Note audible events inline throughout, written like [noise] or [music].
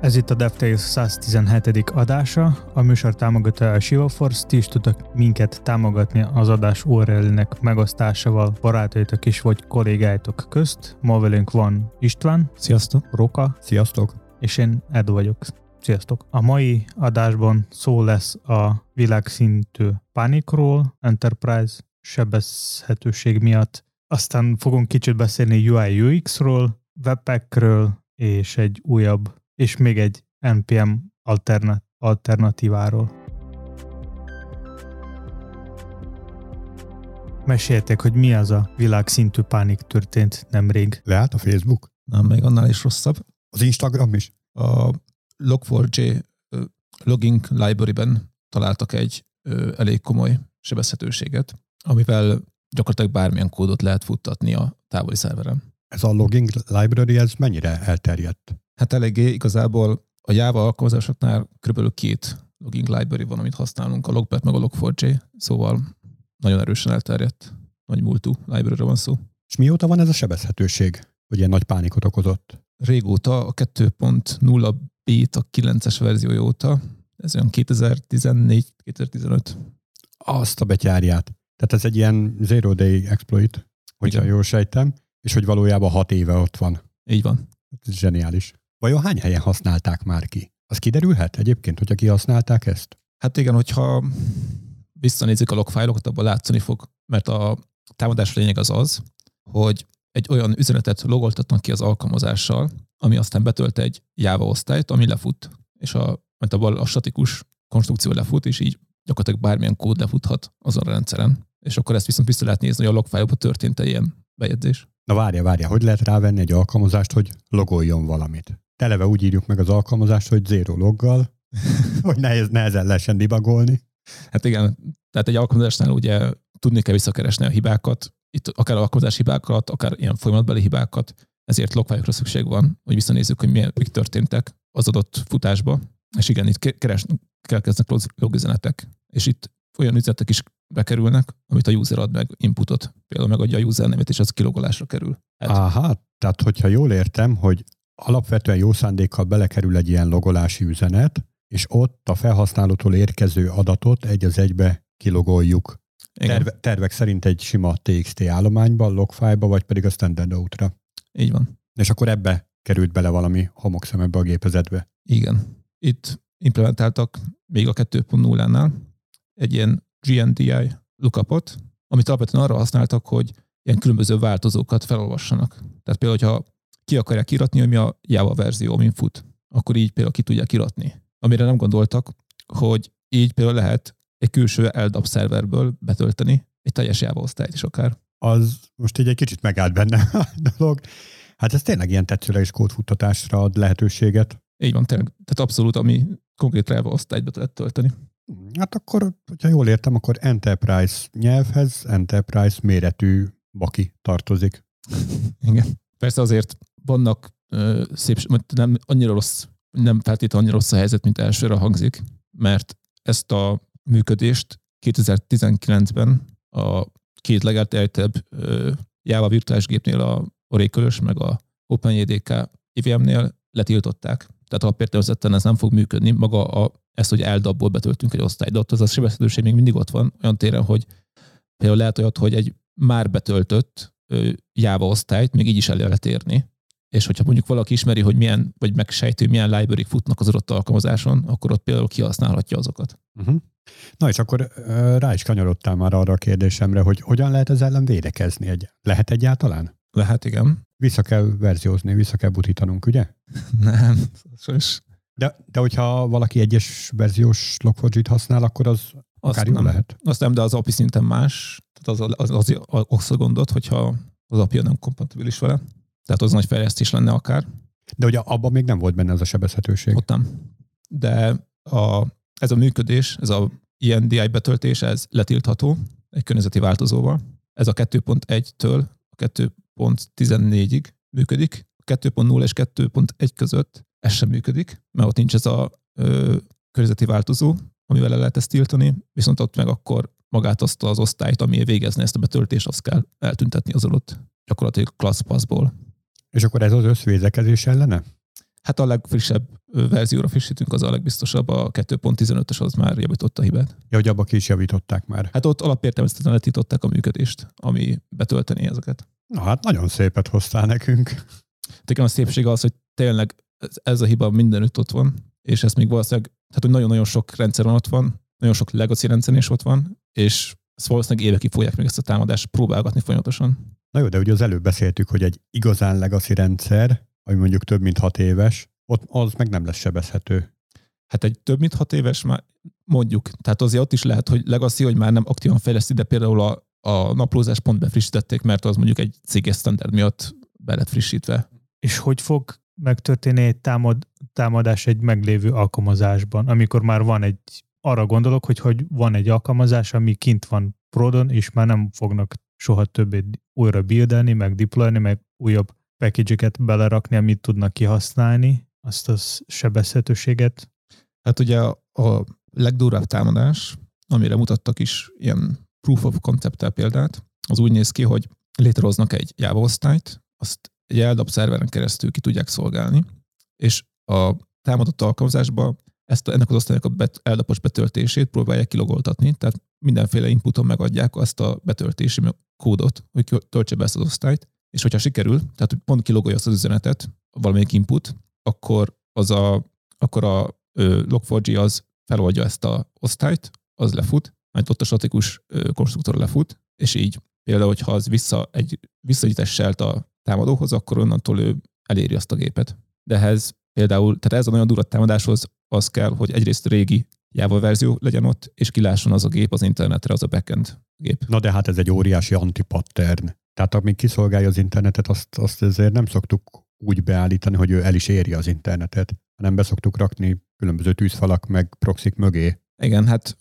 Ez itt a DevTales 117. adása. A műsor támogatója a Shivaforce. Ti is tudtok minket támogatni az adás URL-nek megosztásával barátaitok is vagy kollégáitok közt. Ma velünk van István. Sziasztok. Roka. Sziasztok. És én Edu vagyok. Sziasztok! A mai adásban szó lesz a világszintű pánikról, Enterprise sebezhetőség miatt. Aztán fogunk kicsit beszélni UI UX-ról, webpackről és egy újabb és még egy NPM alternat, alternatíváról. Meséltek, hogy mi az a világszintű pánik történt nemrég. Leállt a Facebook? Nem, még annál is rosszabb. Az Instagram is? A Log4j logging library-ben találtak egy elég komoly sebezhetőséget, amivel gyakorlatilag bármilyen kódot lehet futtatni a távoli szerveren. Ez a logging library, ez mennyire elterjedt? Hát eléggé igazából a Java alkalmazásoknál kb. két logging library van, amit használunk, a Logbat meg a Log4j, szóval nagyon erősen elterjedt, nagy múltú library van szó. És mióta van ez a sebezhetőség, hogy ilyen nagy pánikot okozott? Régóta, a 2.0 beta 9-es verziója óta, ez olyan 2014-2015. Azt a betyárját. Tehát ez egy ilyen zero day exploit, hogyha jól sejtem, és hogy valójában hat éve ott van. Így van. Ez zseniális. Vajon hány helyen használták már ki? Az kiderülhet egyébként, hogyha kihasználták ezt? Hát igen, hogyha visszanézik a logfájlokat, abban látszani fog, mert a támadás lényeg az az, hogy egy olyan üzenetet logoltatnak ki az alkalmazással, ami aztán betölt egy Java osztályt, ami lefut, és a, mert a, a statikus konstrukció lefut, és így gyakorlatilag bármilyen kód lefuthat azon a rendszeren. És akkor ezt viszont vissza lehet nézni, hogy a logfájlokban történt-e ilyen bejegyzés. Na várja, várja, hogy lehet rávenni egy alkalmazást, hogy logoljon valamit? Televe úgy írjuk meg az alkalmazást, hogy zero loggal, [laughs] hogy nehez, nehezen lehessen debugolni. Hát igen, tehát egy alkalmazásnál ugye tudni kell visszakeresni a hibákat, itt akár alkalmazás hibákat, akár ilyen folyamatbeli hibákat, ezért logfájokra szükség van, hogy visszanézzük, hogy milyen, mik történtek az adott futásba, és igen, itt keres, keletkeznek logüzenetek, és itt olyan üzenetek is bekerülnek, amit a user ad meg inputot. Például megadja a user nevet, és az kilogolásra kerül. Hát. Aha, tehát hogyha jól értem, hogy alapvetően jó szándékkal belekerül egy ilyen logolási üzenet, és ott a felhasználótól érkező adatot egy az egybe kilogoljuk. Terve, tervek szerint egy sima TXT állományba, logfile-ba, vagy pedig a standard out-ra. Így van. És akkor ebbe került bele valami homokszem ebbe a gépezetbe. Igen. Itt implementáltak még a 2.0-nál egy ilyen GNDI lookupot, amit alapvetően arra használtak, hogy ilyen különböző változókat felolvassanak. Tehát például, hogyha ki akarják iratni, hogy mi a Java verzió, amin fut, akkor így például ki tudják iratni. Amire nem gondoltak, hogy így például lehet egy külső LDAP szerverből betölteni egy teljes Java osztályt is akár. Az most így egy kicsit megállt benne [laughs] a dolog. Hát ez tényleg ilyen tetszőleges kódfuttatásra ad lehetőséget. Így van, tényleg. Tehát abszolút, ami konkrét Java osztályt be lehet tölteni. Hát akkor, hogyha jól értem, akkor Enterprise nyelvhez Enterprise méretű baki tartozik. Igen. Persze azért vannak ö, szép, nem annyira rossz, nem feltétlenül annyira rossz a helyzet, mint elsőre hangzik, mert ezt a működést 2019-ben a két legelterjedtebb Java virtuális gépnél a oracle meg a OpenJDK IVM-nél letiltották. Tehát alapértelmezetten ez nem fog működni. Maga a, ezt, hogy eldabból betöltünk egy osztályt, de az a sebezhetőség még mindig ott van olyan téren, hogy például lehet olyat, hogy egy már betöltött Java osztályt még így is el lehet érni, és hogyha mondjuk valaki ismeri, hogy milyen, vagy megsejtő, milyen library futnak az adott alkalmazáson, akkor ott például kihasználhatja azokat. Uh-huh. Na és akkor rá is kanyarodtál már arra a kérdésemre, hogy hogyan lehet ez ellen védekezni? Egy, lehet egyáltalán? Lehet, igen. Vissza kell verziózni, vissza kell butítanunk, ugye? [laughs] Nem, sos. De, de hogyha valaki egyes verziós log használ, akkor az azt akár nem, lehet. Azt nem, de az API szinten más. Tehát az, az, az, az, az a gondot, hogyha az API nem kompatibilis vele. Tehát az nagy fejlesztés lenne akár. De ugye abban még nem volt benne ez a sebezhetőség. Ott nem. De a, ez a működés, ez a INDI betöltés, ez letiltható egy környezeti változóval. Ez a 2.1-től a 2.14-ig működik. 2.0 és 2.1 között ez sem működik, mert ott nincs ez a ö, környezeti változó, amivel le lehet ezt tiltani, viszont ott meg akkor magát azt az osztályt, ami végezne ezt a betöltést, azt kell eltüntetni az adott gyakorlatilag class passból. És akkor ez az összvédekezés ellene? Hát a legfrissebb verzióra frissítünk, az a legbiztosabb, a 2.15-ös az már javította a hibát. Ja, hogy abba ki is javították már. Hát ott alapértelmeztetően letították a működést, ami betölteni ezeket. Na hát nagyon szépet hoztál nekünk. Tehát a szépsége az, hogy tényleg ez, a hiba mindenütt ott van, és ez még valószínűleg, tehát hogy nagyon-nagyon sok rendszeren ott van, nagyon sok legacy rendszer is ott van, és ezt valószínűleg évekig fogják még ezt a támadást próbálgatni folyamatosan. Na jó, de ugye az előbb beszéltük, hogy egy igazán legacy rendszer, ami mondjuk több mint hat éves, ott az meg nem lesz sebezhető. Hát egy több mint hat éves már mondjuk. Tehát azért ott is lehet, hogy legacy, hogy már nem aktívan fejleszti, de például a, a naplózás pont befrissítették, mert az mondjuk egy céges standard miatt be lett frissítve. És hogy fog megtörténni egy támad, támadás egy meglévő alkalmazásban, amikor már van egy, arra gondolok, hogy, hogy van egy alkalmazás, ami kint van prodon, és már nem fognak soha többé újra buildelni, meg deployni, meg újabb package belerakni, amit tudnak kihasználni, azt az sebezhetőséget. Hát ugye a, a legdurvább támadás, amire mutattak is ilyen proof of concept példát, az úgy néz ki, hogy létrehoznak egy Java osztályt, azt egy eldap szerveren keresztül ki tudják szolgálni, és a támadott alkalmazásba ezt, ennek az osztálynak a bet, eldapos betöltését próbálják kilogoltatni, tehát mindenféle inputon megadják azt a betöltési kódot, hogy töltse be ezt az osztályt, és hogyha sikerül, tehát hogy pont kilogolja azt az üzenetet, valamelyik input, akkor az a, akkor a Log4j az feloldja ezt a osztályt, az lefut, majd ott a statikus konstruktor lefut, és így például, hogyha az vissza, egy visszaütesselt a támadóhoz, akkor onnantól ő eléri azt a gépet. De ehhez például, tehát ez a nagyon durva támadáshoz az kell, hogy egyrészt régi Java verzió legyen ott, és kilásson az a gép az internetre, az a backend gép. Na de hát ez egy óriási antipattern. Tehát amíg kiszolgálja az internetet, azt, azt ezért nem szoktuk úgy beállítani, hogy ő el is éri az internetet, hanem beszoktuk rakni különböző tűzfalak meg proxik mögé. Igen, hát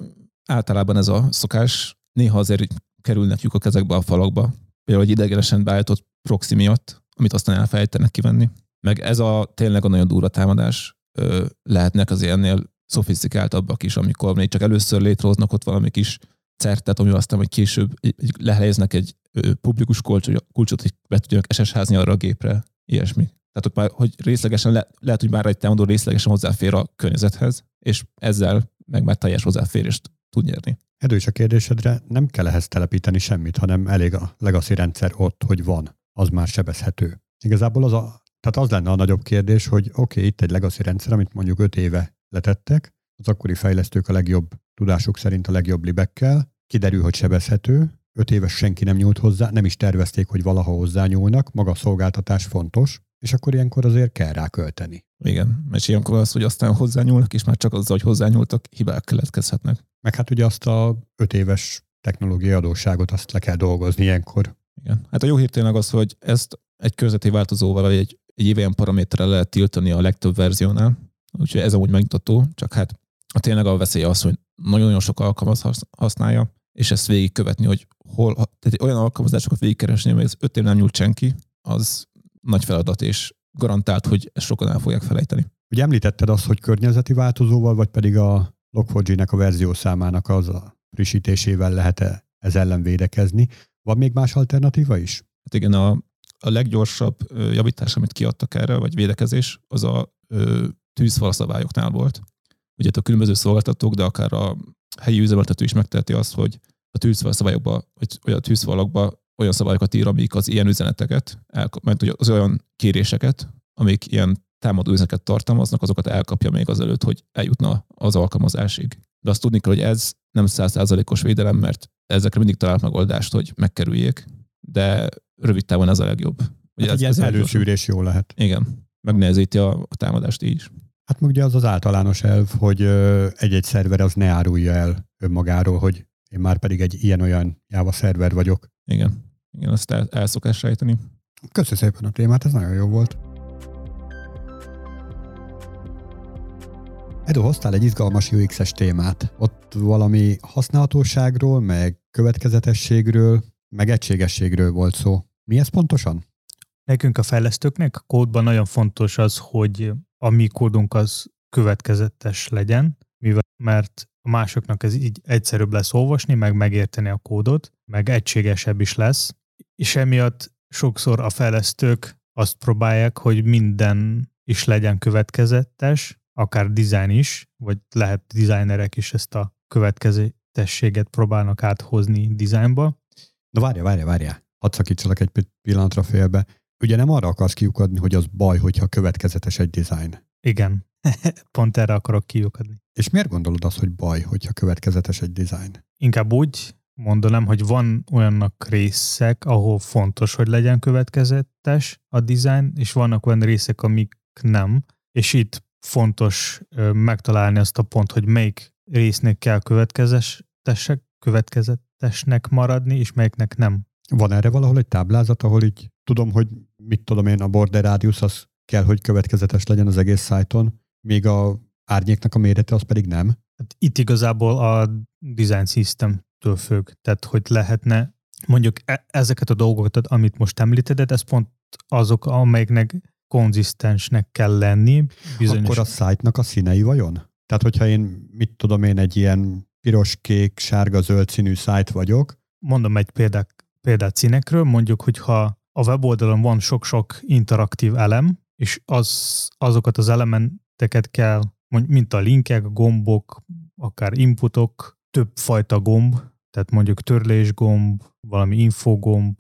általában ez a szokás. Néha azért kerülnek lyukak ezekbe a falakba. Például egy idegenesen beállított proxy miatt, amit aztán elfelejtenek kivenni. Meg ez a tényleg a nagyon durva támadás. Ö, lehetnek az ilyennél szofisztikáltabbak is, amikor még csak először létrehoznak ott valami kis certet, ami aztán, hogy később lehelyeznek egy publikus kulcsot, hogy be tudjanak SSH-zni arra a gépre, ilyesmi. Tehát ott már, hogy részlegesen le, lehet, hogy már egy támadó részlegesen hozzáfér a környezethez, és ezzel meg már teljes hozzáférést tud nyerni. Erős a kérdésedre, nem kell ehhez telepíteni semmit, hanem elég a legacy rendszer ott, hogy van, az már sebezhető. Igazából az, a, tehát az lenne a nagyobb kérdés, hogy oké, okay, itt egy legacy rendszer, amit mondjuk 5 éve letettek, az akkori fejlesztők a legjobb tudásuk szerint a legjobb libekkel, kiderül, hogy sebezhető, öt éves senki nem nyúlt hozzá, nem is tervezték, hogy valaha hozzányúlnak, maga a szolgáltatás fontos, és akkor ilyenkor azért kell rá költeni. Igen, és ilyenkor az, hogy aztán hozzányúlnak, és már csak azzal, hogy hozzányúltak, hibák keletkezhetnek. Meg hát ugye azt a öt éves technológiai adósságot azt le kell dolgozni ilyenkor. Igen. Hát a jó hír tényleg az, hogy ezt egy közveti változóval, vagy egy, egy IVM paraméterrel lehet tiltani a legtöbb verziónál, úgyhogy ez amúgy megnyugtató, csak hát a tényleg a veszély az, hogy nagyon-nagyon sok alkalmaz használja, és ezt végigkövetni, hogy hol, tehát olyan alkalmazásokat végigkeresni, amely az öt év nem nyújt senki, az nagy feladat, és garantált, hogy ezt sokan el fogják felejteni. Ugye említetted azt, hogy környezeti változóval, vagy pedig a Log4j-nek a verzió számának az a frissítésével lehet-e ez ellen védekezni. Van még más alternatíva is? Hát igen, a, a leggyorsabb javítás, amit kiadtak erre, vagy védekezés, az a tűzfalaszabályoknál volt. Ugye a különböző szolgáltatók, de akár a helyi üzemeltető is megteheti azt, hogy a tűzfal szabályokba, vagy a tűzfalakba olyan szabályokat ír, amik az ilyen üzeneteket, mert az olyan kéréseket, amik ilyen támadó üzeneteket tartalmaznak, azokat elkapja még azelőtt, hogy eljutna az alkalmazásig. De azt tudni kell, hogy ez nem százszázalékos védelem, mert ezekre mindig talált megoldást, hogy megkerüljék, de rövid távon ez a legjobb. Ugye hát ez, ez előszűrés jó lehet. Igen, megnehezíti a, a támadást így is. Hát meg ugye az az általános elv, hogy egy-egy szerver az ne árulja el önmagáról, hogy én már pedig egy ilyen-olyan Java szerver vagyok. Igen, igen, azt el, el szokás sejteni. Köszönöm szépen a témát, ez nagyon jó volt. Edo, hoztál egy izgalmas UX-es témát. Ott valami használhatóságról, meg következetességről, meg egységességről volt szó. Mi ez pontosan? Nekünk a fejlesztőknek a kódban nagyon fontos az, hogy a mi kódunk az következetes legyen, mivel mert a másoknak ez így egyszerűbb lesz olvasni, meg megérteni a kódot, meg egységesebb is lesz, és emiatt sokszor a fejlesztők azt próbálják, hogy minden is legyen következetes, akár design is, vagy lehet designerek is ezt a következetességet próbálnak áthozni designba. Na várja, várja, várja. Hadd szakítsalak egy pillanatra félbe. Ugye nem arra akarsz kiukadni, hogy az baj, hogyha következetes egy design. Igen, [laughs] pont erre akarok kiukadni. És miért gondolod azt, hogy baj, hogyha következetes egy design? Inkább úgy mondanám, hogy van olyannak részek, ahol fontos, hogy legyen következetes a design, és vannak olyan részek, amik nem, és itt fontos megtalálni azt a pont, hogy melyik résznek kell következetesek, következetesnek maradni, és melyiknek nem. Van erre valahol egy táblázat, ahol így tudom, hogy mit tudom én, a border radius az kell, hogy következetes legyen az egész szájton, míg a árnyéknak a mérete az pedig nem? Hát itt igazából a design systemtől függ, tehát hogy lehetne mondjuk e- ezeket a dolgokat, amit most említed, ez pont azok, amelyeknek konzisztensnek kell lenni. Bizonyos... Akkor a szájtnak a színei vajon? Tehát, hogyha én, mit tudom én, egy ilyen piros, kék, sárga, zöld színű szájt vagyok. Mondom egy példát, példát színekről, mondjuk, hogyha a weboldalon van sok-sok interaktív elem, és az, azokat az elementeket kell, mint a linkek, gombok, akár inputok, több fajta gomb, tehát mondjuk törlésgomb, valami infogomb,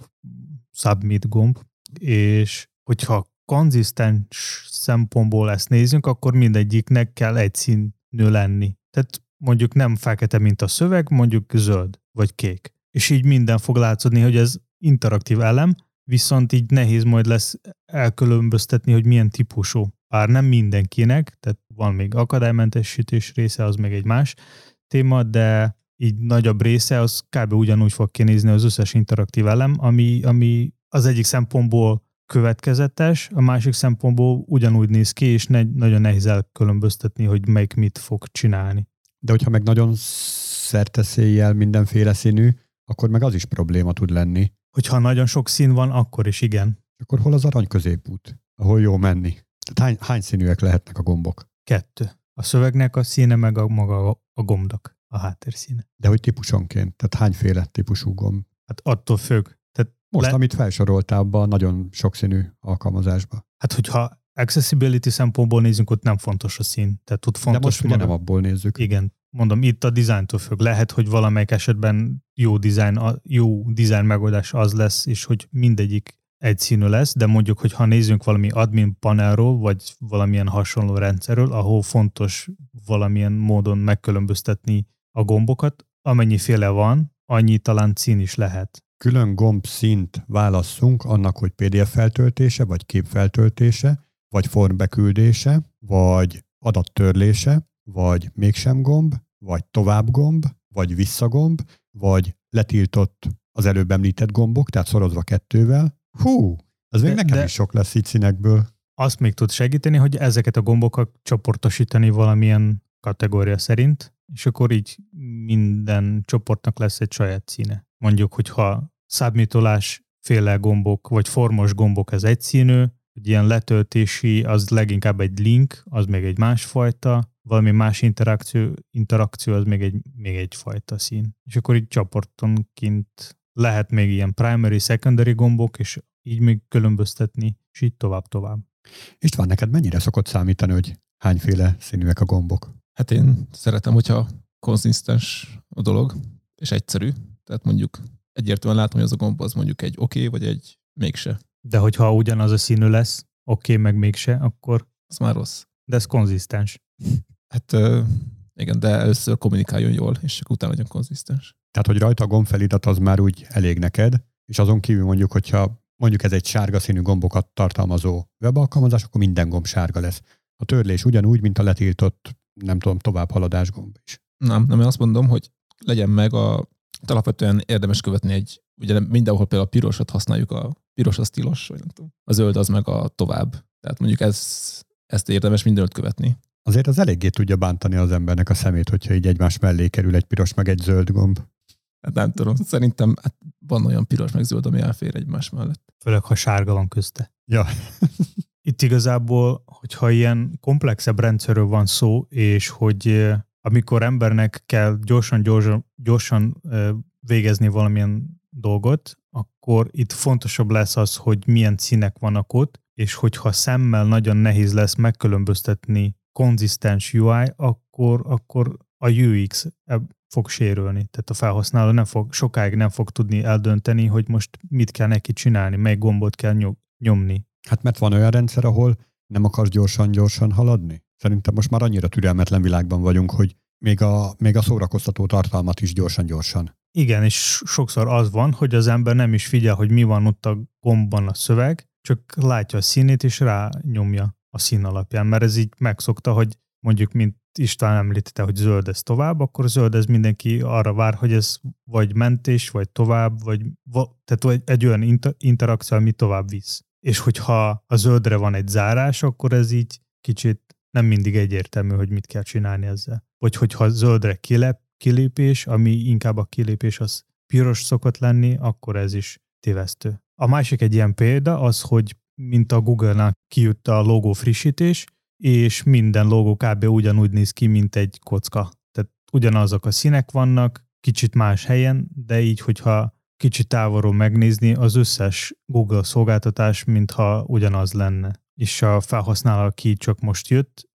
submit gomb, és hogyha konzisztens szempontból ezt nézzünk, akkor mindegyiknek kell egy színű lenni. Tehát mondjuk nem fekete, mint a szöveg, mondjuk zöld vagy kék. És így minden fog látszani, hogy ez interaktív elem, viszont így nehéz majd lesz elkülönböztetni, hogy milyen típusú. Bár nem mindenkinek, tehát van még akadálymentesítés része, az meg egy más téma, de így nagyobb része az kb. ugyanúgy fog kinézni az összes interaktív elem, ami, ami az egyik szempontból következetes, a másik szempontból ugyanúgy néz ki, és ne, nagyon nehéz elkülönböztetni, hogy melyik mit fog csinálni. De hogyha meg nagyon szerteszéjjel mindenféle színű, akkor meg az is probléma tud lenni. Hogyha nagyon sok szín van, akkor is igen. Akkor hol az arany középút, ahol jó menni? Hány, hány színűek lehetnek a gombok? Kettő. A szövegnek a színe, meg a maga a gombnak a háttérszíne. De hogy típusonként? Tehát hányféle típusú gomb? Hát attól függ. Tehát Most, le... amit felsoroltál abban nagyon sokszínű alkalmazásba. Hát, hogyha accessibility szempontból nézzünk, ott nem fontos a szín. Tehát ott fontos De most ugye nem abból nézzük. Igen. Mondom, itt a dizájntól függ. Lehet, hogy valamelyik esetben jó design, jó design megoldás az lesz, és hogy mindegyik egyszínű lesz, de mondjuk, hogy ha nézzünk valami admin panelról, vagy valamilyen hasonló rendszerről, ahol fontos valamilyen módon megkülönböztetni a gombokat, amennyiféle van, annyi talán szín is lehet. Külön gomb szint válasszunk annak, hogy PDF feltöltése, vagy kép feltöltése, vagy formbeküldése, vagy adattörlése, vagy mégsem gomb, vagy tovább gomb, vagy visszagomb, vagy letiltott az előbb említett gombok, tehát szorozva kettővel. Hú, az még de, nekem de is sok lesz így színekből. Azt még tud segíteni, hogy ezeket a gombokat csoportosítani valamilyen kategória szerint, és akkor így minden csoportnak lesz egy saját színe. Mondjuk, hogyha szábmitolás féle gombok, vagy formos gombok ez egyszínű, egy ilyen letöltési, az leginkább egy link, az még egy másfajta, valami más interakció, interakció az még egy, még egy fajta szín. És akkor így csoportonként lehet még ilyen primary, secondary gombok, és így még különböztetni, és így tovább-tovább. István, neked mennyire szokott számítani, hogy hányféle színűek a gombok? Hát én szeretem, hogyha konzisztens a dolog, és egyszerű. Tehát mondjuk egyértelműen látom, hogy az a gomb az mondjuk egy oké, okay, vagy egy mégse. De hogyha ugyanaz a színű lesz, oké, okay, meg mégse, akkor... Az már rossz. De ez konzisztens. Hát igen, de először kommunikáljon jól, és akkor utána legyen konzisztens. Tehát, hogy rajta a gombfelirat az már úgy elég neked, és azon kívül mondjuk, hogyha mondjuk ez egy sárga színű gombokat tartalmazó webalkalmazás, akkor minden gomb sárga lesz. A törlés ugyanúgy, mint a letiltott, nem tudom, tovább haladás gomb is. Nem, nem, én azt mondom, hogy legyen meg a alapvetően érdemes követni egy, ugye mindenhol például a pirosat használjuk, a piros a tilos, vagy nem tudom. A zöld az meg a tovább. Tehát mondjuk ez, ezt érdemes mindenütt követni. Azért az eléggé tudja bántani az embernek a szemét, hogyha így egymás mellé kerül egy piros meg egy zöld gomb. Hát nem tudom, szerintem hát van olyan piros meg zöld, ami elfér egymás mellett. Főleg, ha sárga van közte. Ja. [laughs] Itt igazából, hogyha ilyen komplexebb rendszerről van szó, és hogy amikor embernek kell gyorsan, gyorsan, gyorsan végezni valamilyen dolgot, akkor itt fontosabb lesz az, hogy milyen színek vannak ott, és hogyha szemmel nagyon nehéz lesz megkülönböztetni konzisztens UI, akkor, akkor a UX fog sérülni. Tehát a felhasználó nem fog, sokáig nem fog tudni eldönteni, hogy most mit kell neki csinálni, mely gombot kell nyomni. Hát mert van olyan rendszer, ahol nem akarsz gyorsan-gyorsan haladni? Szerintem most már annyira türelmetlen világban vagyunk, hogy még a, még a szórakoztató tartalmat is gyorsan-gyorsan. Igen, és sokszor az van, hogy az ember nem is figyel, hogy mi van ott a gombban a szöveg, csak látja a színét, és rá nyomja a szín alapján, mert ez így megszokta, hogy mondjuk, mint István említette, hogy zöld ez tovább, akkor zöld ez mindenki arra vár, hogy ez vagy mentés, vagy tovább, vagy tehát egy olyan inter- interakció, ami tovább visz. És hogyha a zöldre van egy zárás, akkor ez így kicsit nem mindig egyértelmű, hogy mit kell csinálni ezzel. Vagy hogyha zöldre kilep, kilépés, ami inkább a kilépés az piros szokott lenni, akkor ez is tévesztő. A másik egy ilyen példa az, hogy mint a Google-nál kijött a logó frissítés, és minden logó kb. ugyanúgy néz ki, mint egy kocka. Tehát ugyanazok a színek vannak, kicsit más helyen, de így, hogyha kicsit távolról megnézni, az összes Google szolgáltatás, mintha ugyanaz lenne. És a felhasználó, aki csak most jött,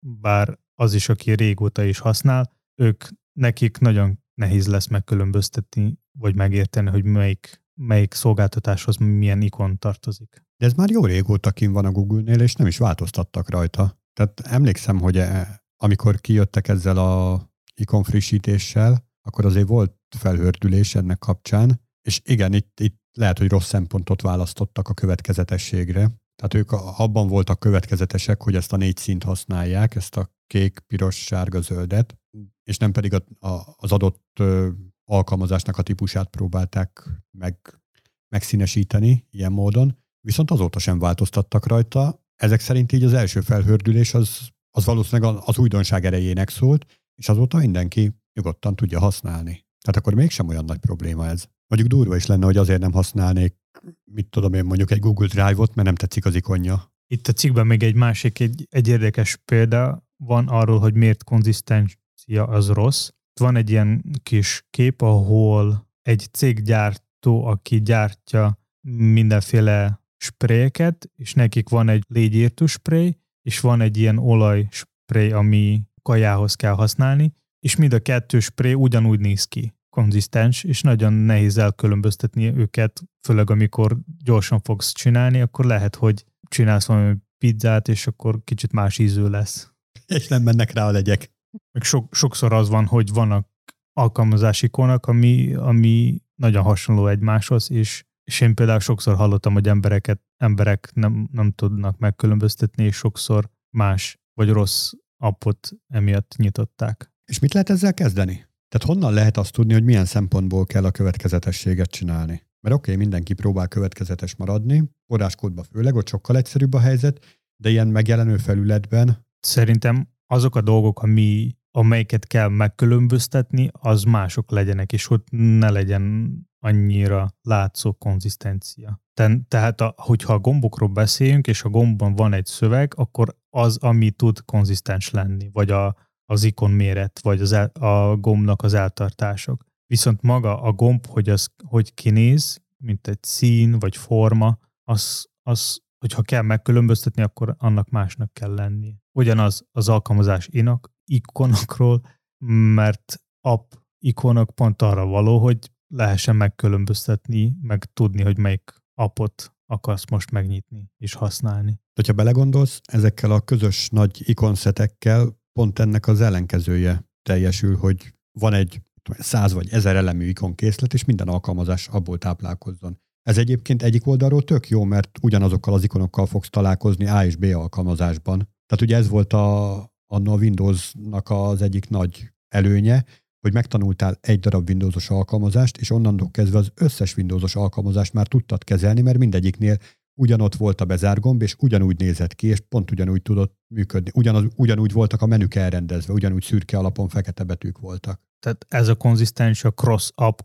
bár az is, aki régóta is használ, ők nekik nagyon nehéz lesz megkülönböztetni, vagy megérteni, hogy melyik, melyik szolgáltatáshoz milyen ikon tartozik. De ez már jó régóta kim van a Google-nél, és nem is változtattak rajta. Tehát emlékszem, hogy e, amikor kijöttek ezzel a ikon frissítéssel, akkor azért volt felhördülés ennek kapcsán, és igen, itt, itt lehet, hogy rossz szempontot választottak a következetességre. Tehát ők abban voltak következetesek, hogy ezt a négy szint használják, ezt a kék, piros, sárga, zöldet, és nem pedig a, a, az adott ö, alkalmazásnak a típusát próbálták meg, megszínesíteni ilyen módon. Viszont azóta sem változtattak rajta. Ezek szerint így az első felhördülés az, az valószínűleg az újdonság erejének szólt, és azóta mindenki nyugodtan tudja használni. Tehát akkor mégsem olyan nagy probléma ez. Mondjuk durva is lenne, hogy azért nem használnék, mit tudom én, mondjuk egy Google Drive-ot, mert nem tetszik az ikonja. Itt a cikkben még egy másik, egy, egy érdekes példa van arról, hogy miért konzisztencia az rossz. Van egy ilyen kis kép, ahol egy céggyártó, aki gyártja mindenféle sprayeket, és nekik van egy légyírtő spray, és van egy ilyen olaj spray, ami kajához kell használni, és mind a kettő spray ugyanúgy néz ki, konzisztens, és nagyon nehéz elkülönböztetni őket, főleg amikor gyorsan fogsz csinálni, akkor lehet, hogy csinálsz valami pizzát, és akkor kicsit más ízű lesz. És nem mennek rá a legyek. Meg sok, sokszor az van, hogy vannak alkalmazási ikonok, ami, ami nagyon hasonló egymáshoz, és és én például sokszor hallottam, hogy embereket, emberek nem, nem tudnak megkülönböztetni, és sokszor más vagy rossz appot emiatt nyitották. És mit lehet ezzel kezdeni? Tehát honnan lehet azt tudni, hogy milyen szempontból kell a következetességet csinálni? Mert oké, okay, mindenki próbál következetes maradni, forráskódban főleg, ott sokkal egyszerűbb a helyzet, de ilyen megjelenő felületben... Szerintem azok a dolgok, ami, amelyiket kell megkülönböztetni, az mások legyenek, és ott ne legyen annyira látszó konzisztencia. Te, tehát, a, hogyha a gombokról beszélünk, és a gombban van egy szöveg, akkor az, ami tud konzisztens lenni, vagy a, az ikon méret, vagy az el, a gombnak az eltartások. Viszont maga a gomb, hogy az hogy kinéz, mint egy szín vagy forma, az, az hogyha kell megkülönböztetni, akkor annak másnak kell lenni. Ugyanaz az alkalmazás inak, ikonokról, mert app ikonok pont arra való, hogy lehessen megkülönböztetni, meg tudni, hogy melyik appot akarsz most megnyitni és használni. Ha belegondolsz, ezekkel a közös nagy ikonszetekkel pont ennek az ellenkezője teljesül, hogy van egy száz vagy ezer elemű ikonkészlet, és minden alkalmazás abból táplálkozzon. Ez egyébként egyik oldalról tök jó, mert ugyanazokkal az ikonokkal fogsz találkozni A és B alkalmazásban. Tehát ugye ez volt a, a Windowsnak az egyik nagy előnye, hogy megtanultál egy darab Windowsos alkalmazást, és onnantól kezdve az összes Windowsos alkalmazást már tudtad kezelni, mert mindegyiknél ugyanott volt a bezárgomb, és ugyanúgy nézett ki, és pont ugyanúgy tudott működni. Ugyanaz, ugyanúgy voltak a menük elrendezve, ugyanúgy szürke alapon fekete betűk voltak. Tehát ez a konzisztencia, cross-app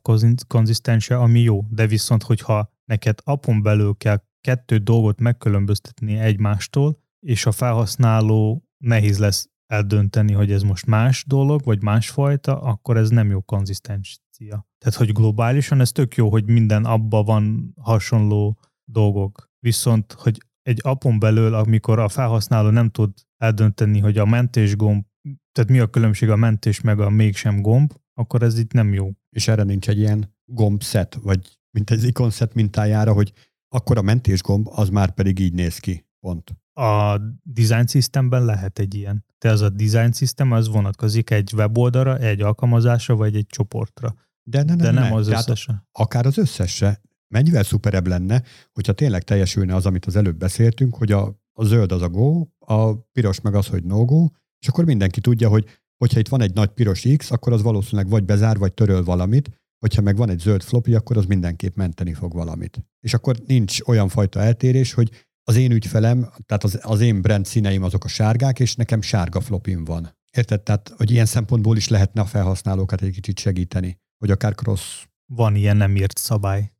konzisztencia, ami jó, de viszont, hogyha neked appon belül kell kettő dolgot megkülönböztetni egymástól, és a felhasználó nehéz lesz eldönteni, hogy ez most más dolog, vagy másfajta, akkor ez nem jó konzisztencia. Tehát, hogy globálisan ez tök jó, hogy minden abban van hasonló dolgok. Viszont, hogy egy appon belül, amikor a felhasználó nem tud eldönteni, hogy a mentés gomb, tehát mi a különbség a mentés meg a mégsem gomb, akkor ez itt nem jó. És erre nincs egy ilyen gombszet, vagy mint egy ikonszet mintájára, hogy akkor a mentésgomb az már pedig így néz ki. Pont. A design systemben lehet egy ilyen. De az a design system az vonatkozik egy weboldalra, egy alkalmazásra, vagy egy csoportra. De, ne, ne, De nem ne. az Tehát összesre. akár az összesre. Mennyivel szuperebb lenne, hogyha tényleg teljesülne az, amit az előbb beszéltünk, hogy a, a zöld az a go, a piros meg az, hogy no go, és akkor mindenki tudja, hogy hogyha itt van egy nagy piros X, akkor az valószínűleg vagy bezár, vagy töröl valamit, hogyha meg van egy zöld floppy, akkor az mindenképp menteni fog valamit. És akkor nincs olyan fajta eltérés, hogy az én ügyfelem, tehát az, az én brand színeim azok a sárgák, és nekem sárga flopim van. Érted? Tehát, hogy ilyen szempontból is lehetne a felhasználókat egy kicsit segíteni, hogy akár cross Van ilyen nem írt szabály.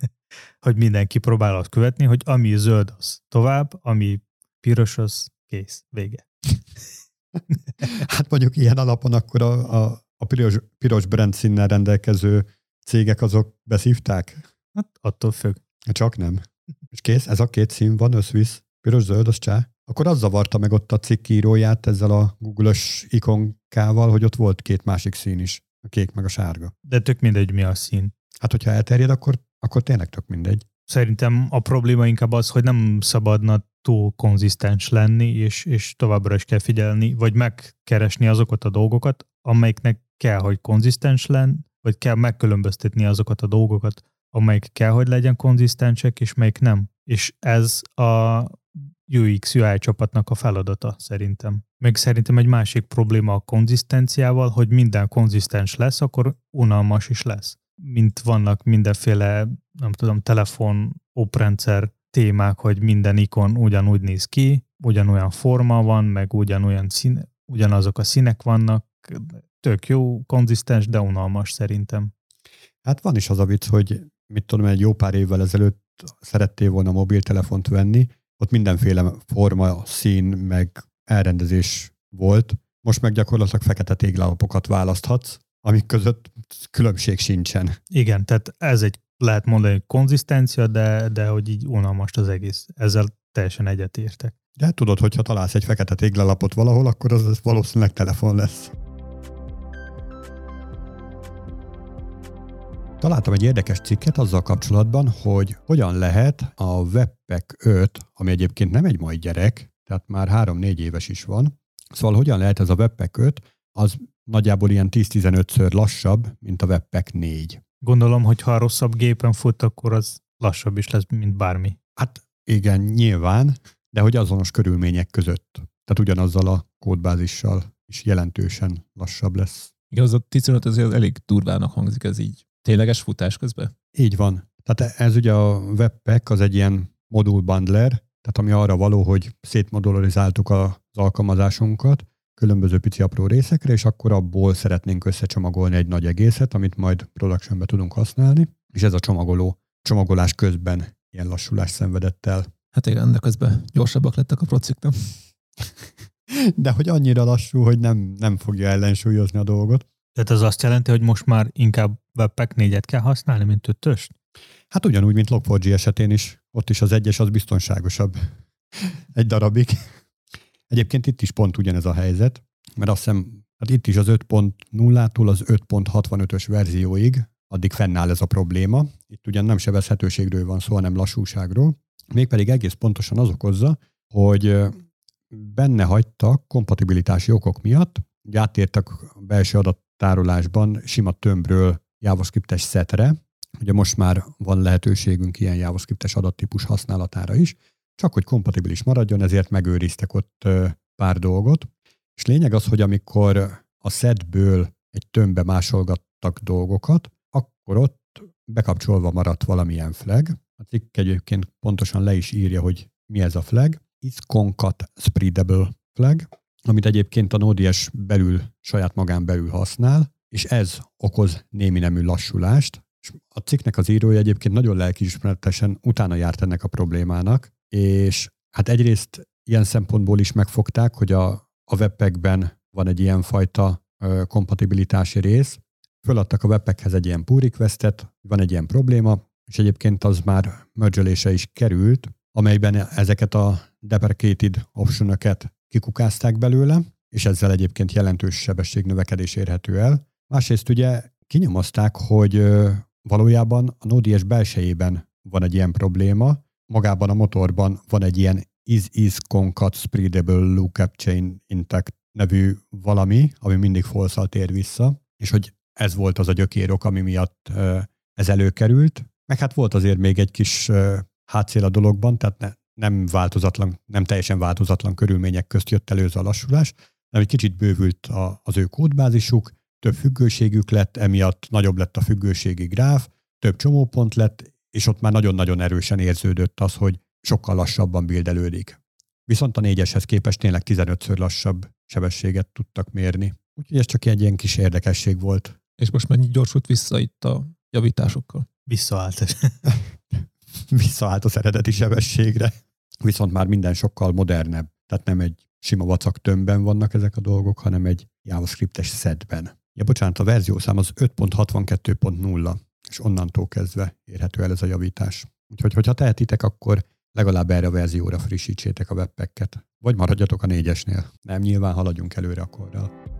[laughs] hogy mindenki próbál azt követni, hogy ami zöld, az tovább, ami piros, az kész, vége. [laughs] Hát mondjuk ilyen alapon akkor a, a, a piros, piros brand színnel rendelkező cégek azok beszívták? Hát attól függ. Csak nem. És kész, ez a két szín van, összvisz. Piros-zöld, az csá. Akkor az zavarta meg ott a cikkíróját ezzel a Google-ös ikonkával, hogy ott volt két másik szín is. A kék meg a sárga. De tök mindegy, mi a szín. Hát, hogyha elterjed, akkor, akkor tényleg tök mindegy. Szerintem a probléma inkább az, hogy nem szabadna túl konzisztens lenni, és, és továbbra is kell figyelni, vagy megkeresni azokat a dolgokat, amelyiknek kell, hogy konzisztens len, vagy kell megkülönböztetni azokat a dolgokat, amelyik kell, hogy legyen konzisztensek, és melyik nem. És ez a UX UI csapatnak a feladata szerintem. Meg szerintem egy másik probléma a konzisztenciával, hogy minden konzisztens lesz, akkor unalmas is lesz. Mint vannak mindenféle, nem tudom, telefon, oprendszer témák, hogy minden ikon ugyanúgy néz ki, ugyanolyan forma van, meg ugyanolyan szín, ugyanazok a színek vannak, tök jó, konzisztens, de unalmas szerintem. Hát van is az a vicc, hogy mit tudom, egy jó pár évvel ezelőtt szerettél volna mobiltelefont venni, ott mindenféle forma, szín, meg elrendezés volt. Most meg gyakorlatilag fekete téglálapokat választhatsz, amik között különbség sincsen. Igen, tehát ez egy lehet mondani, konzisztencia, de, de hogy így unalmas az egész. Ezzel teljesen egyetértek. De tudod, hogyha találsz egy fekete téglalapot valahol, akkor az, az valószínűleg telefon lesz. Találtam egy érdekes cikket azzal kapcsolatban, hogy hogyan lehet a Webpack 5, ami egyébként nem egy mai gyerek, tehát már 3-4 éves is van, szóval hogyan lehet ez a Webpack 5, az nagyjából ilyen 10-15-ször lassabb, mint a Webpack 4. Gondolom, hogy ha rosszabb gépen fut, akkor az lassabb is lesz, mint bármi. Hát igen, nyilván, de hogy azonos körülmények között. Tehát ugyanazzal a kódbázissal is jelentősen lassabb lesz. Igen, az a 15 azért elég durvának hangzik ez így. Tényleges futás közben? Így van. Tehát ez ugye a Webpack az egy ilyen modul bundler, tehát ami arra való, hogy szétmodularizáltuk az alkalmazásunkat különböző pici apró részekre, és akkor abból szeretnénk összecsomagolni egy nagy egészet, amit majd productionbe tudunk használni, és ez a csomagoló csomagolás közben ilyen lassulás szenvedett el. Hát igen, de közben gyorsabbak lettek a procik, nem? [laughs] De hogy annyira lassú, hogy nem, nem fogja ellensúlyozni a dolgot. Tehát ez azt jelenti, hogy most már inkább Webpack 4-et kell használni, mint ötöst? Hát ugyanúgy, mint Log4j esetén is. Ott is az egyes az biztonságosabb. Egy darabig. Egyébként itt is pont ugyanez a helyzet, mert azt hiszem, hát itt is az 5.0-tól az 5.65-ös verzióig addig fennáll ez a probléma. Itt ugyan nem sebezhetőségről van szó, hanem lassúságról. Mégpedig egész pontosan az okozza, hogy benne hagytak kompatibilitási okok miatt, hogy átértek a belső adattárolásban sima tömbről JavaScript-es szetre, ugye most már van lehetőségünk ilyen JavaScript-es adattípus használatára is, csak hogy kompatibilis maradjon, ezért megőriztek ott pár dolgot. És lényeg az, hogy amikor a setből egy tömbbe másolgattak dolgokat, akkor ott bekapcsolva maradt valamilyen flag. A cikk egyébként pontosan le is írja, hogy mi ez a flag. Is concat spreadable flag, amit egyébként a Node.js belül, saját magán belül használ, és ez okoz némi nemű lassulást. És a cikknek az írója egyébként nagyon lelkiismeretesen utána járt ennek a problémának, és hát egyrészt ilyen szempontból is megfogták, hogy a, a webpackben van egy ilyen fajta ö, kompatibilitási rész, föladtak a webpackhez egy ilyen pull requestet, van egy ilyen probléma, és egyébként az már mergelése is került, amelyben ezeket a deprecated optionokat kikukázták belőle, és ezzel egyébként jelentős sebességnövekedés érhető el. Másrészt ugye kinyomozták, hogy valójában a Node.js belsejében van egy ilyen probléma, magában a motorban van egy ilyen is-is concat spreadable lookup chain intact nevű valami, ami mindig false tér vissza, és hogy ez volt az a gyökérok, ami miatt ez előkerült. Meg hát volt azért még egy kis hátszél a dologban, tehát ne, nem változatlan, nem teljesen változatlan körülmények közt jött elő az a lassulás, hanem egy kicsit bővült a, az ő kódbázisuk, több függőségük lett, emiatt nagyobb lett a függőségi gráf, több csomópont lett, és ott már nagyon-nagyon erősen érződött az, hogy sokkal lassabban bildelődik. Viszont a négyeshez képest tényleg 15-ször lassabb sebességet tudtak mérni. Úgyhogy ez csak egy ilyen kis érdekesség volt. És most mennyit gyorsult vissza itt a javításokkal? Visszaállt. Visszaállt az eredeti sebességre. Viszont már minden sokkal modernebb. Tehát nem egy sima vacak tömbben vannak ezek a dolgok, hanem egy JavaScriptes setben. Ja, bocsánat, a verziószám az 5.62.0, és onnantól kezdve érhető el ez a javítás. Úgyhogy, hogyha tehetitek, akkor legalább erre a verzióra frissítsétek a webpacket. Vagy maradjatok a négyesnél. Nem, nyilván haladjunk előre akkorral.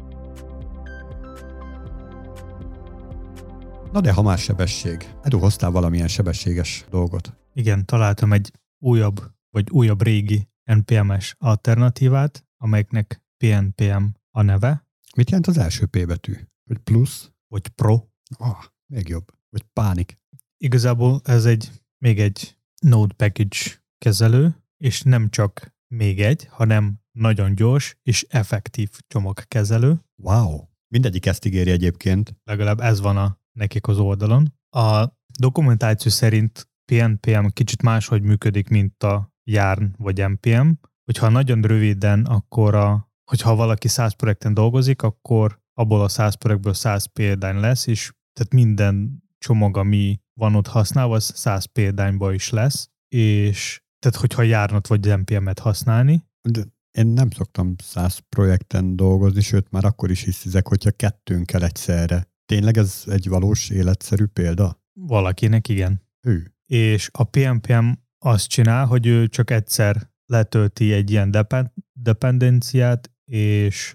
Na de ha már sebesség. Edu, hoztál valamilyen sebességes dolgot? Igen, találtam egy újabb, vagy újabb régi NPM-es alternatívát, amelyeknek PNPM a neve. Mit jelent az első P betű? Hogy plusz? Vagy pro. Ah, még jobb. Vagy pánik. Igazából ez egy még egy Node Package kezelő, és nem csak még egy, hanem nagyon gyors és effektív csomagkezelő. Wow. Mindegyik ezt ígéri egyébként. Legalább ez van a, nekik az oldalon. A dokumentáció szerint PNPM kicsit máshogy működik, mint a Yarn vagy NPM. Hogyha nagyon röviden, akkor a, hogyha valaki 100 projekten dolgozik, akkor abból a 100 projektből 100 példány lesz, és tehát minden csomag, ami van ott használva, az 100 példányba is lesz, és tehát hogyha járnot vagy NPM-et használni. De én nem szoktam 100 projekten dolgozni, sőt már akkor is hiszizek, hogyha kettőnk kell egyszerre. Tényleg ez egy valós életszerű példa? Valakinek igen. Hű. És a PNPM azt csinál, hogy ő csak egyszer letölti egy ilyen depend- dependenciát, és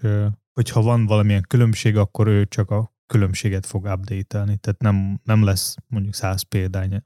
hogyha van valamilyen különbség, akkor ő csak a különbséget fog update-elni, tehát nem, nem lesz mondjuk száz példány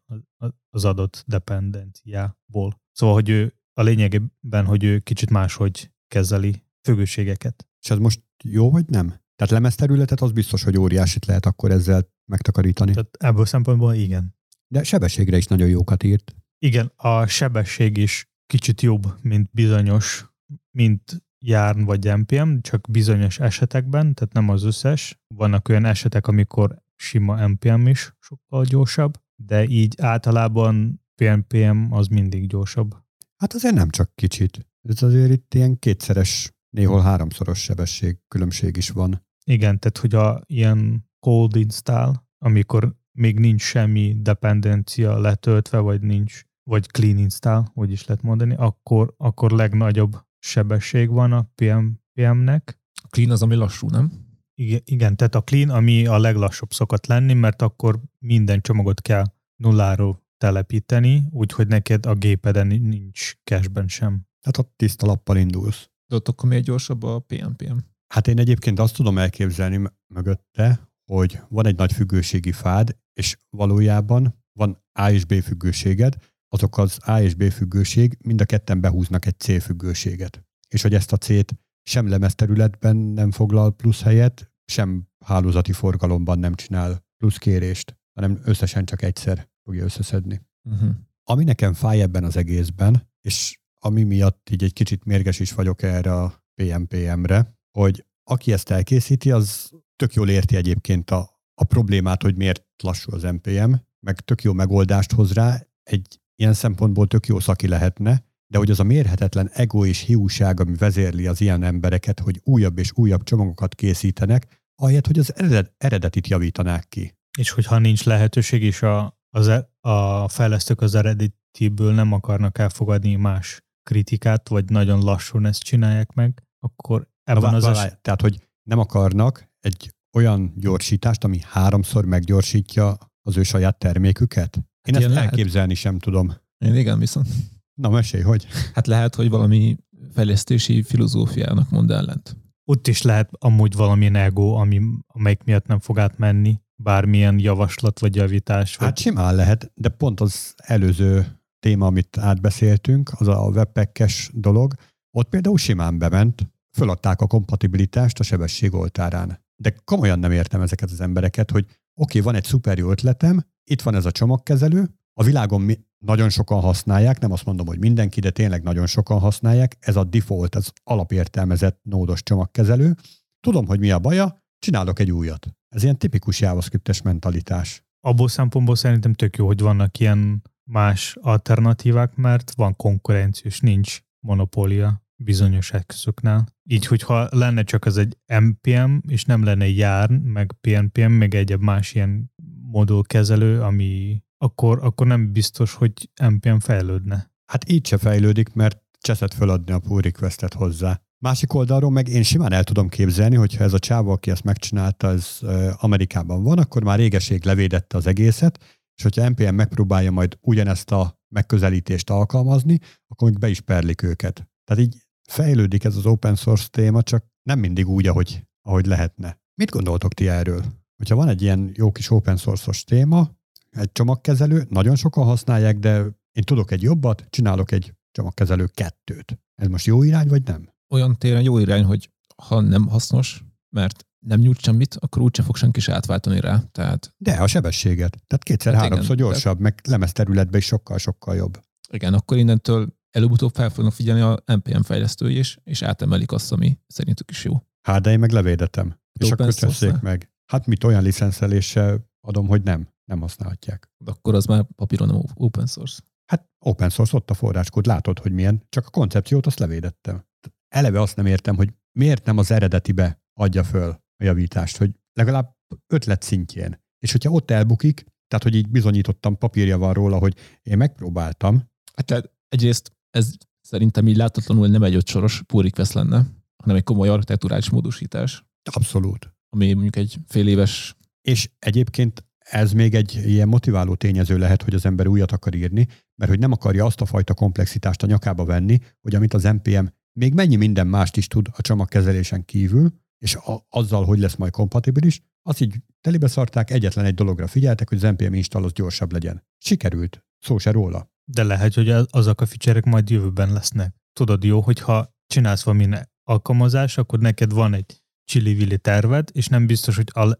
az adott dependenciából. Szóval, hogy ő a lényegében, hogy ő kicsit máshogy kezeli függőségeket. És ez most jó vagy nem? Tehát lemezterületet az biztos, hogy óriásit lehet akkor ezzel megtakarítani. Tehát ebből szempontból igen. De sebességre is nagyon jókat írt. Igen, a sebesség is kicsit jobb, mint bizonyos, mint járn vagy NPM, csak bizonyos esetekben, tehát nem az összes. Vannak olyan esetek, amikor sima NPM is sokkal gyorsabb, de így általában PNPM az mindig gyorsabb. Hát azért nem csak kicsit. Ez azért itt ilyen kétszeres, néhol háromszoros sebesség különbség is van. Igen, tehát hogy a ilyen cold install, amikor még nincs semmi dependencia letöltve, vagy nincs, vagy clean install, hogy is lehet mondani, akkor, akkor legnagyobb sebesség van a PM, PM-nek. A clean az, ami lassú, nem? Igen, igen, tehát a clean, ami a leglassabb szokott lenni, mert akkor minden csomagot kell nulláról telepíteni, úgyhogy neked a gépeden nincs cashben sem. Tehát ott tiszta lappal indulsz. De ott akkor miért gyorsabb a PNPM? Hát én egyébként azt tudom elképzelni mögötte, hogy van egy nagy függőségi fád, és valójában van A és B függőséged, azok az A és B függőség mind a ketten behúznak egy C függőséget. És hogy ezt a C-t sem lemezterületben nem foglal plusz helyet, sem hálózati forgalomban nem csinál plusz kérést, hanem összesen csak egyszer fogja összeszedni. Uh-huh. Ami nekem fáj ebben az egészben, és ami miatt így egy kicsit mérges is vagyok erre a PMPM-re, hogy aki ezt elkészíti, az tök jól érti egyébként a, a problémát, hogy miért lassú az NPM, meg tök jó megoldást hoz rá, egy ilyen szempontból tök jó szaki lehetne, de hogy az a mérhetetlen ego és hiúság, ami vezérli az ilyen embereket, hogy újabb és újabb csomagokat készítenek, ahelyett, hogy az eredet, eredetit javítanák ki. És hogyha nincs lehetőség, és a, az, e, a fejlesztők az eredetiből nem akarnak elfogadni más kritikát, vagy nagyon lassan ezt csinálják meg, akkor ebben Na, az es- Tehát, hogy nem akarnak egy olyan gyorsítást, ami háromszor meggyorsítja az ő saját terméküket? Én hát ezt elképzelni lehet. sem tudom. Én igen, viszont. Na, mesélj, hogy? Hát lehet, hogy valami fejlesztési filozófiának mond ellent. Ott is lehet amúgy valamilyen ego, ami, amelyik miatt nem fog átmenni, bármilyen javaslat vagy javítás. Vagy... Hát simán lehet, de pont az előző téma, amit átbeszéltünk, az a webpackes dolog, ott például simán bement, föladták a kompatibilitást a sebesség oltárán. De komolyan nem értem ezeket az embereket, hogy oké, okay, van egy szuper jó ötletem, itt van ez a csomagkezelő, a világon mi nagyon sokan használják, nem azt mondom, hogy mindenki, de tényleg nagyon sokan használják, ez a default, ez alapértelmezett nódos csomagkezelő. Tudom, hogy mi a baja, csinálok egy újat. Ez ilyen tipikus JavaScriptes mentalitás. Abból szempontból szerintem tök jó, hogy vannak ilyen más alternatívák, mert van konkurencia, és nincs monopólia bizonyos eszközöknél. Így, hogyha lenne csak az egy MPM, és nem lenne jár, meg PNPM, meg egyéb más ilyen modulkezelő, ami akkor, akkor nem biztos, hogy NPM fejlődne. Hát így se fejlődik, mert cseszet föladni a pull requestet hozzá. Másik oldalról meg én simán el tudom képzelni, hogyha ez a csáva, aki ezt megcsinálta, ez Amerikában van, akkor már régeség levédette az egészet, és hogyha NPM megpróbálja majd ugyanezt a megközelítést alkalmazni, akkor még be is perlik őket. Tehát így fejlődik ez az open source téma, csak nem mindig úgy, ahogy, ahogy lehetne. Mit gondoltok ti erről? Hogyha van egy ilyen jó kis open source-os téma, egy csomagkezelő, nagyon sokan használják, de én tudok egy jobbat, csinálok egy csomagkezelő kettőt. Ez most jó irány, vagy nem? Olyan téren jó irány, hogy ha nem hasznos, mert nem nyújt semmit, akkor úgyse fog senki se átváltani rá. Tehát... De a sebességet. Tehát kétszer-háromszor hát gyorsabb, tehát... meg lemezterületben is sokkal-sokkal jobb. Igen, akkor innentől előbb-utóbb fel fognak figyelni a NPM fejlesztői is, és átemelik azt, ami szerintük is jó. Hát, de én meg levédetem. És akkor tesszék meg. Hát mit olyan licenszeléssel adom, hogy nem nem használhatják. De akkor az már papíron nem open source. Hát open source ott a forráskód, látod, hogy milyen, csak a koncepciót azt levédettem. Eleve azt nem értem, hogy miért nem az eredetibe adja föl javítást, hogy legalább ötlet szintjén. És hogyha ott elbukik, tehát hogy így bizonyítottam, papírja van róla, hogy én megpróbáltam. Hát tehát egyrészt ez szerintem így láthatatlanul nem egy ötsoros pull request lenne, hanem egy komoly architektúrális módosítás. Abszolút. Ami mondjuk egy fél éves és egyébként ez még egy ilyen motiváló tényező lehet, hogy az ember újat akar írni, mert hogy nem akarja azt a fajta komplexitást a nyakába venni, hogy amit az NPM még mennyi minden mást is tud a csomagkezelésen kívül, és a, azzal, hogy lesz majd kompatibilis, azt így telibe szarták, egyetlen egy dologra figyeltek, hogy az NPM install az gyorsabb legyen. Sikerült. Szó se róla. De lehet, hogy azok a feature majd jövőben lesznek. Tudod jó, hogyha csinálsz valami alkalmazás, akkor neked van egy csili terved, és nem biztos, hogy a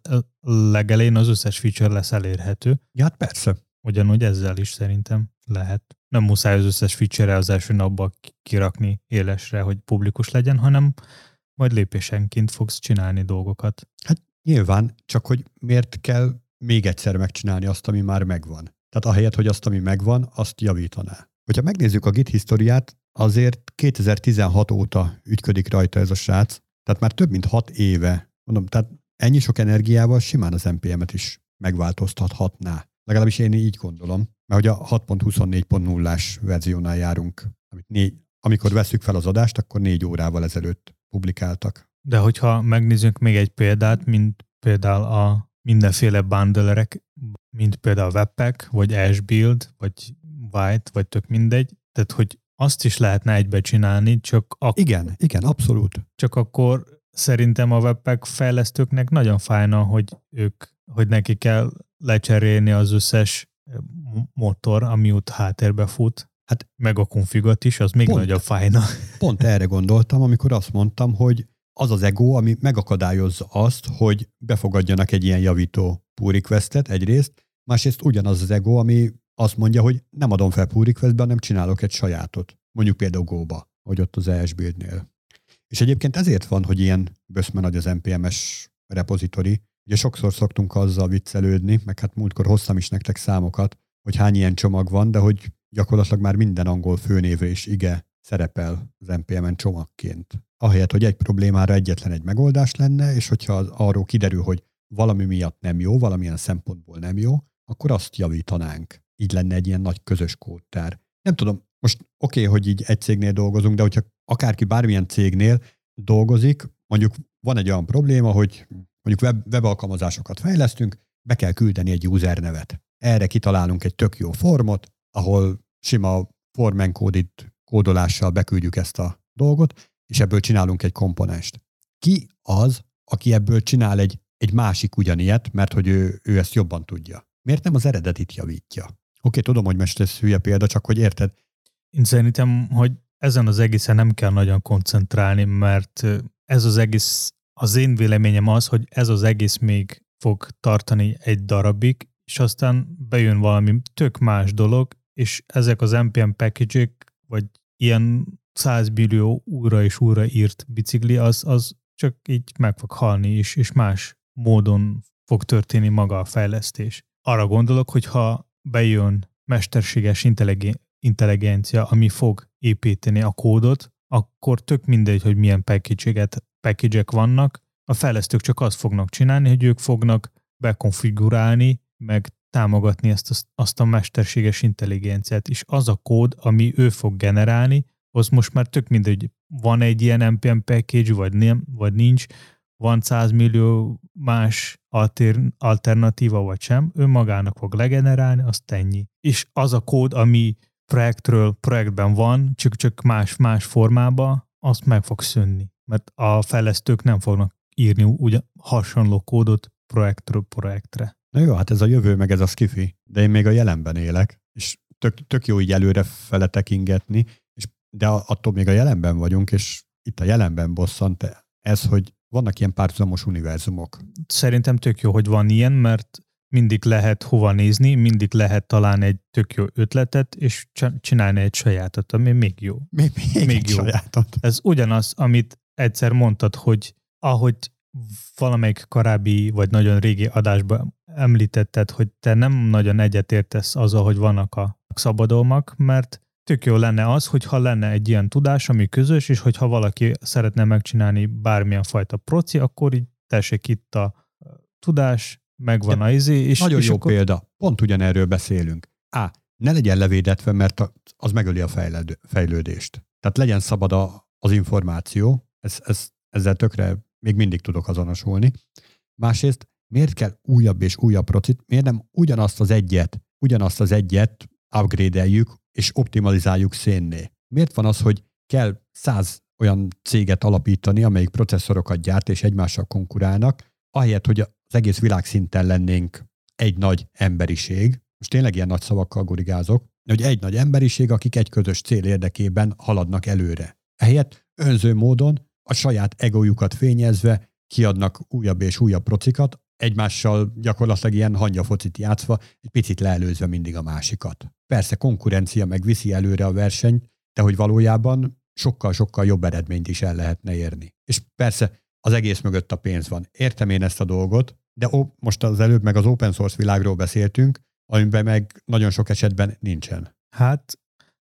legelején az összes feature lesz elérhető. Ja, hát persze. Ugyanúgy ezzel is szerintem lehet. Nem muszáj az összes feature az első napban kirakni élesre, hogy publikus legyen, hanem majd lépésenként fogsz csinálni dolgokat. Hát nyilván, csak hogy miért kell még egyszer megcsinálni azt, ami már megvan. Tehát ahelyett, hogy azt, ami megvan, azt javítaná. Hogyha megnézzük a Git historiát, azért 2016 óta ügyködik rajta ez a srác, tehát már több mint hat éve, mondom, tehát ennyi sok energiával simán az NPM-et is megváltoztathatná. Legalábbis én így gondolom, mert hogy a 6.24.0-ás verziónál járunk, amit négy, amikor veszük fel az adást, akkor négy órával ezelőtt publikáltak. De hogyha megnézzünk még egy példát, mint például a mindenféle bundlerek, mint például Webpack, vagy Ashbuild, vagy White, vagy tök mindegy, tehát hogy azt is lehetne egybe csinálni, csak akkor... Igen, igen, abszolút. Csak akkor szerintem a webpack fejlesztőknek nagyon fájna, hogy ők, hogy neki kell lecserélni az összes eh, motor, ami ott háttérbe fut, hát, meg a konfigot is, az még pont, nagyobb fájna. Pont erre gondoltam, amikor azt mondtam, hogy az az ego, ami megakadályozza azt, hogy befogadjanak egy ilyen javító pull requestet egyrészt, másrészt ugyanaz az ego, ami azt mondja, hogy nem adom fel pull requestbe, hanem csinálok egy sajátot. Mondjuk például Go-ba, hogy ott az ES buildnél. És egyébként ezért van, hogy ilyen böszme nagy az NPMS repozitori. Ugye sokszor szoktunk azzal viccelődni, meg hát múltkor hoztam is nektek számokat, hogy hány ilyen csomag van, de hogy gyakorlatilag már minden angol főnévre is ige szerepel az NPM-en csomagként. Ahelyett, hogy egy problémára egyetlen egy megoldás lenne, és hogyha arról kiderül, hogy valami miatt nem jó, valamilyen szempontból nem jó, akkor azt javítanánk így lenne egy ilyen nagy közös kódtár. Nem tudom, most oké, okay, hogy így egy cégnél dolgozunk, de hogyha akárki bármilyen cégnél dolgozik, mondjuk van egy olyan probléma, hogy mondjuk web, web alkalmazásokat fejlesztünk, be kell küldeni egy user nevet. Erre kitalálunk egy tök jó formot, ahol sima form encoded kódolással beküldjük ezt a dolgot, és ebből csinálunk egy komponest. Ki az, aki ebből csinál egy, egy másik ugyanilyet, mert hogy ő, ő ezt jobban tudja? Miért nem az eredetit javítja? Oké, tudom, hogy most ez hülye példa, csak hogy érted? Én szerintem, hogy ezen az egészen nem kell nagyon koncentrálni, mert ez az egész, az én véleményem az, hogy ez az egész még fog tartani egy darabig, és aztán bejön valami tök más dolog, és ezek az NPM package vagy ilyen 100 millió újra és újra írt bicikli, az, az csak így meg fog halni, és, és más módon fog történni maga a fejlesztés. Arra gondolok, hogy ha bejön mesterséges intelligencia, ami fog építeni a kódot, akkor tök mindegy, hogy milyen package vannak, a fejlesztők csak azt fognak csinálni, hogy ők fognak bekonfigurálni, meg támogatni ezt azt a mesterséges intelligenciát, és az a kód, ami ő fog generálni, az most már tök mindegy, van egy ilyen NPM package, vagy, nem, vagy nincs, van 100 millió más alter, alternatíva, vagy sem, ő magának fog legenerálni, azt ennyi. És az a kód, ami projektről projektben van, csak, csak más, más formában, azt meg fog szűnni. Mert a fejlesztők nem fognak írni ugyan hasonló kódot projektről projektre. Na jó, hát ez a jövő, meg ez a skifi, de én még a jelenben élek, és tök, tök jó így előre fele tekingetni, és, de attól még a jelenben vagyunk, és itt a jelenben bosszant ez, hogy vannak ilyen párhuzamos univerzumok. Szerintem tök jó, hogy van ilyen, mert mindig lehet hova nézni, mindig lehet találni egy tök jó ötletet, és csinálni egy sajátot, ami még jó. Még, még, még jó. Sajátot. Ez ugyanaz, amit egyszer mondtad, hogy ahogy valamelyik korábbi vagy nagyon régi adásban említetted, hogy te nem nagyon egyetértesz azzal, hogy vannak a szabadalmak, mert tök jó lenne az, hogyha lenne egy ilyen tudás, ami közös, és hogyha valaki szeretne megcsinálni bármilyen fajta proci, akkor így tessék itt a tudás, megvan a izé. És, Nagyon és jó akkor... példa. Pont ugyanerről beszélünk. A. Ne legyen levédetve, mert az megöli a fejlődést. Tehát legyen szabad a, az információ. Ez, ez, ezzel tökre még mindig tudok azonosulni. Másrészt, miért kell újabb és újabb procit? Miért nem ugyanazt az egyet, ugyanazt az egyet upgrade-eljük és optimalizáljuk szénné? Miért van az, hogy kell száz olyan céget alapítani, amelyik processzorokat gyárt és egymással konkurálnak, ahelyett, hogy az egész világ szinten lennénk egy nagy emberiség, most tényleg ilyen nagy szavakkal gurigázok, hogy egy nagy emberiség, akik egy közös cél érdekében haladnak előre. Ehelyett önző módon a saját egójukat fényezve kiadnak újabb és újabb procikat, egymással gyakorlatilag ilyen hangyafocit játszva, egy picit leelőzve mindig a másikat. Persze konkurencia meg viszi előre a versenyt, de hogy valójában sokkal-sokkal jobb eredményt is el lehetne érni. És persze az egész mögött a pénz van. Értem én ezt a dolgot, de ó, most az előbb meg az open source világról beszéltünk, amiben meg nagyon sok esetben nincsen. Hát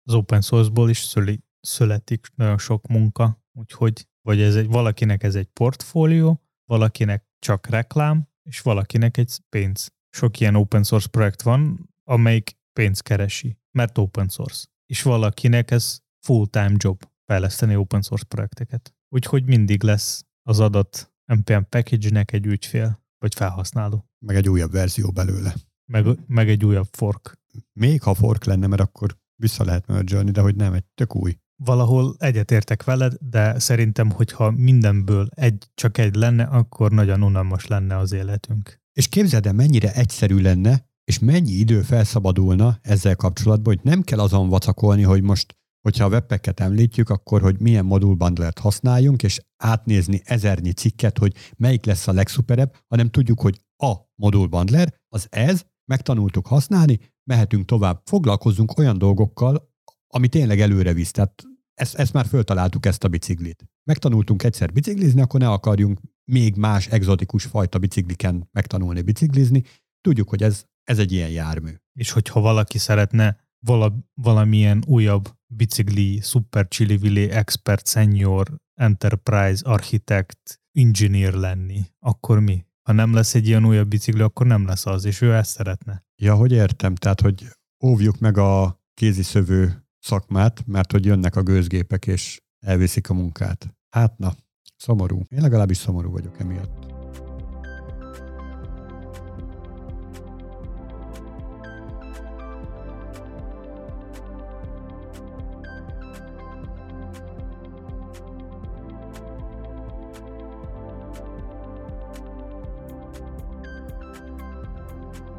az open source-ból is születik nagyon sok munka, úgyhogy vagy ez egy, valakinek ez egy portfólió, valakinek csak reklám, és valakinek egy pénz. Sok ilyen open source projekt van, amelyik pénzt keresi, mert open source. És valakinek ez full-time job fejleszteni open source projekteket. Úgyhogy mindig lesz az adat NPM package-nek egy ügyfél, vagy felhasználó. Meg egy újabb verzió belőle. Meg, meg egy újabb fork. Még ha fork lenne, mert akkor vissza lehet merge de hogy nem, egy tök új valahol egyetértek veled, de szerintem, hogyha mindenből egy, csak egy lenne, akkor nagyon unalmas lenne az életünk. És képzeld el, mennyire egyszerű lenne, és mennyi idő felszabadulna ezzel kapcsolatban, hogy nem kell azon vacakolni, hogy most, hogyha a webpacket említjük, akkor hogy milyen modulbundlert használjunk, és átnézni ezernyi cikket, hogy melyik lesz a legszuperebb, hanem tudjuk, hogy a modulbundler az ez, megtanultuk használni, mehetünk tovább, foglalkozzunk olyan dolgokkal, ami tényleg előre visz. Tehát ezt, ezt már föltaláltuk, ezt a biciklit. Megtanultunk egyszer biciklizni, akkor ne akarjunk még más egzotikus fajta bicikliken megtanulni biciklizni. Tudjuk, hogy ez, ez egy ilyen jármű. És hogyha valaki szeretne vala, valamilyen újabb bicikli, super chili expert, senior, enterprise, architect, engineer lenni, akkor mi? Ha nem lesz egy ilyen újabb bicikli, akkor nem lesz az, és ő ezt szeretne. Ja, hogy értem, tehát, hogy óvjuk meg a kéziszövő szakmát, mert hogy jönnek a gőzgépek és elviszik a munkát. Hát na, szomorú. Én legalábbis szomorú vagyok emiatt.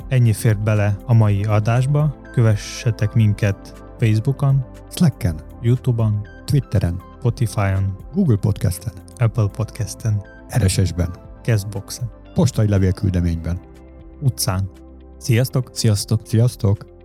Ennyi fért bele a mai adásba, kövessetek minket Facebookon, Slacken, Youtube-on, Twitteren, Spotify-on, Google Podcasten, Apple Podcast-en, RSS-ben, Castbox-en, postai levélküldeményben. utcán. Sziasztok! Sziasztok! Sziasztok!